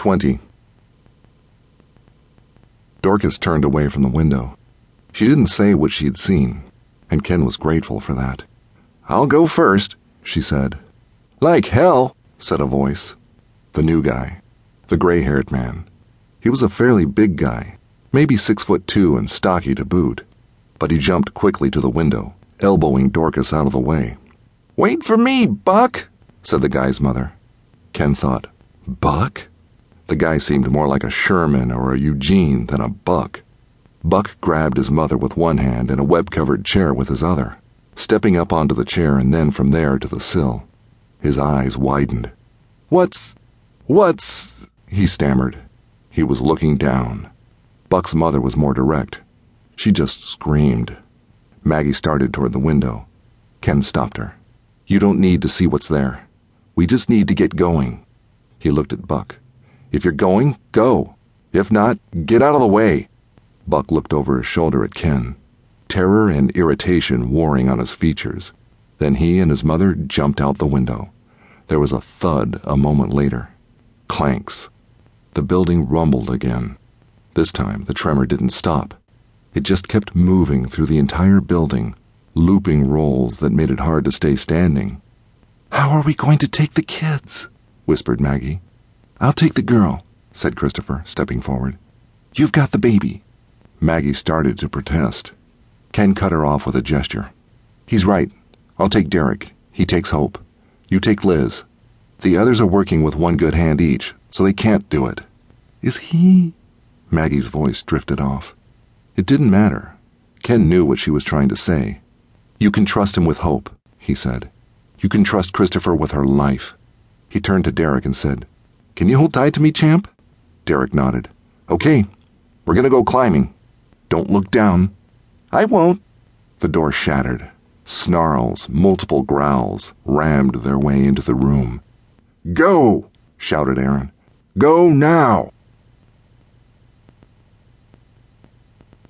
20. Dorcas turned away from the window. She didn't say what she had seen, and Ken was grateful for that. I'll go first, she said. Like hell, said a voice. The new guy, the gray haired man. He was a fairly big guy, maybe six foot two and stocky to boot, but he jumped quickly to the window, elbowing Dorcas out of the way. Wait for me, Buck, said the guy's mother. Ken thought, Buck? The guy seemed more like a Sherman or a Eugene than a Buck. Buck grabbed his mother with one hand and a web covered chair with his other, stepping up onto the chair and then from there to the sill. His eyes widened. What's. what's. he stammered. He was looking down. Buck's mother was more direct. She just screamed. Maggie started toward the window. Ken stopped her. You don't need to see what's there. We just need to get going. He looked at Buck. If you're going, go. If not, get out of the way. Buck looked over his shoulder at Ken, terror and irritation warring on his features. Then he and his mother jumped out the window. There was a thud a moment later. Clanks. The building rumbled again. This time, the tremor didn't stop. It just kept moving through the entire building, looping rolls that made it hard to stay standing. How are we going to take the kids? whispered Maggie. I'll take the girl, said Christopher, stepping forward. You've got the baby. Maggie started to protest. Ken cut her off with a gesture. He's right. I'll take Derek. He takes Hope. You take Liz. The others are working with one good hand each, so they can't do it. Is he? Maggie's voice drifted off. It didn't matter. Ken knew what she was trying to say. You can trust him with Hope, he said. You can trust Christopher with her life. He turned to Derek and said, Can you hold tight to me, champ? Derek nodded. Okay, we're gonna go climbing. Don't look down. I won't. The door shattered. Snarls, multiple growls, rammed their way into the room. Go! shouted Aaron. Go now!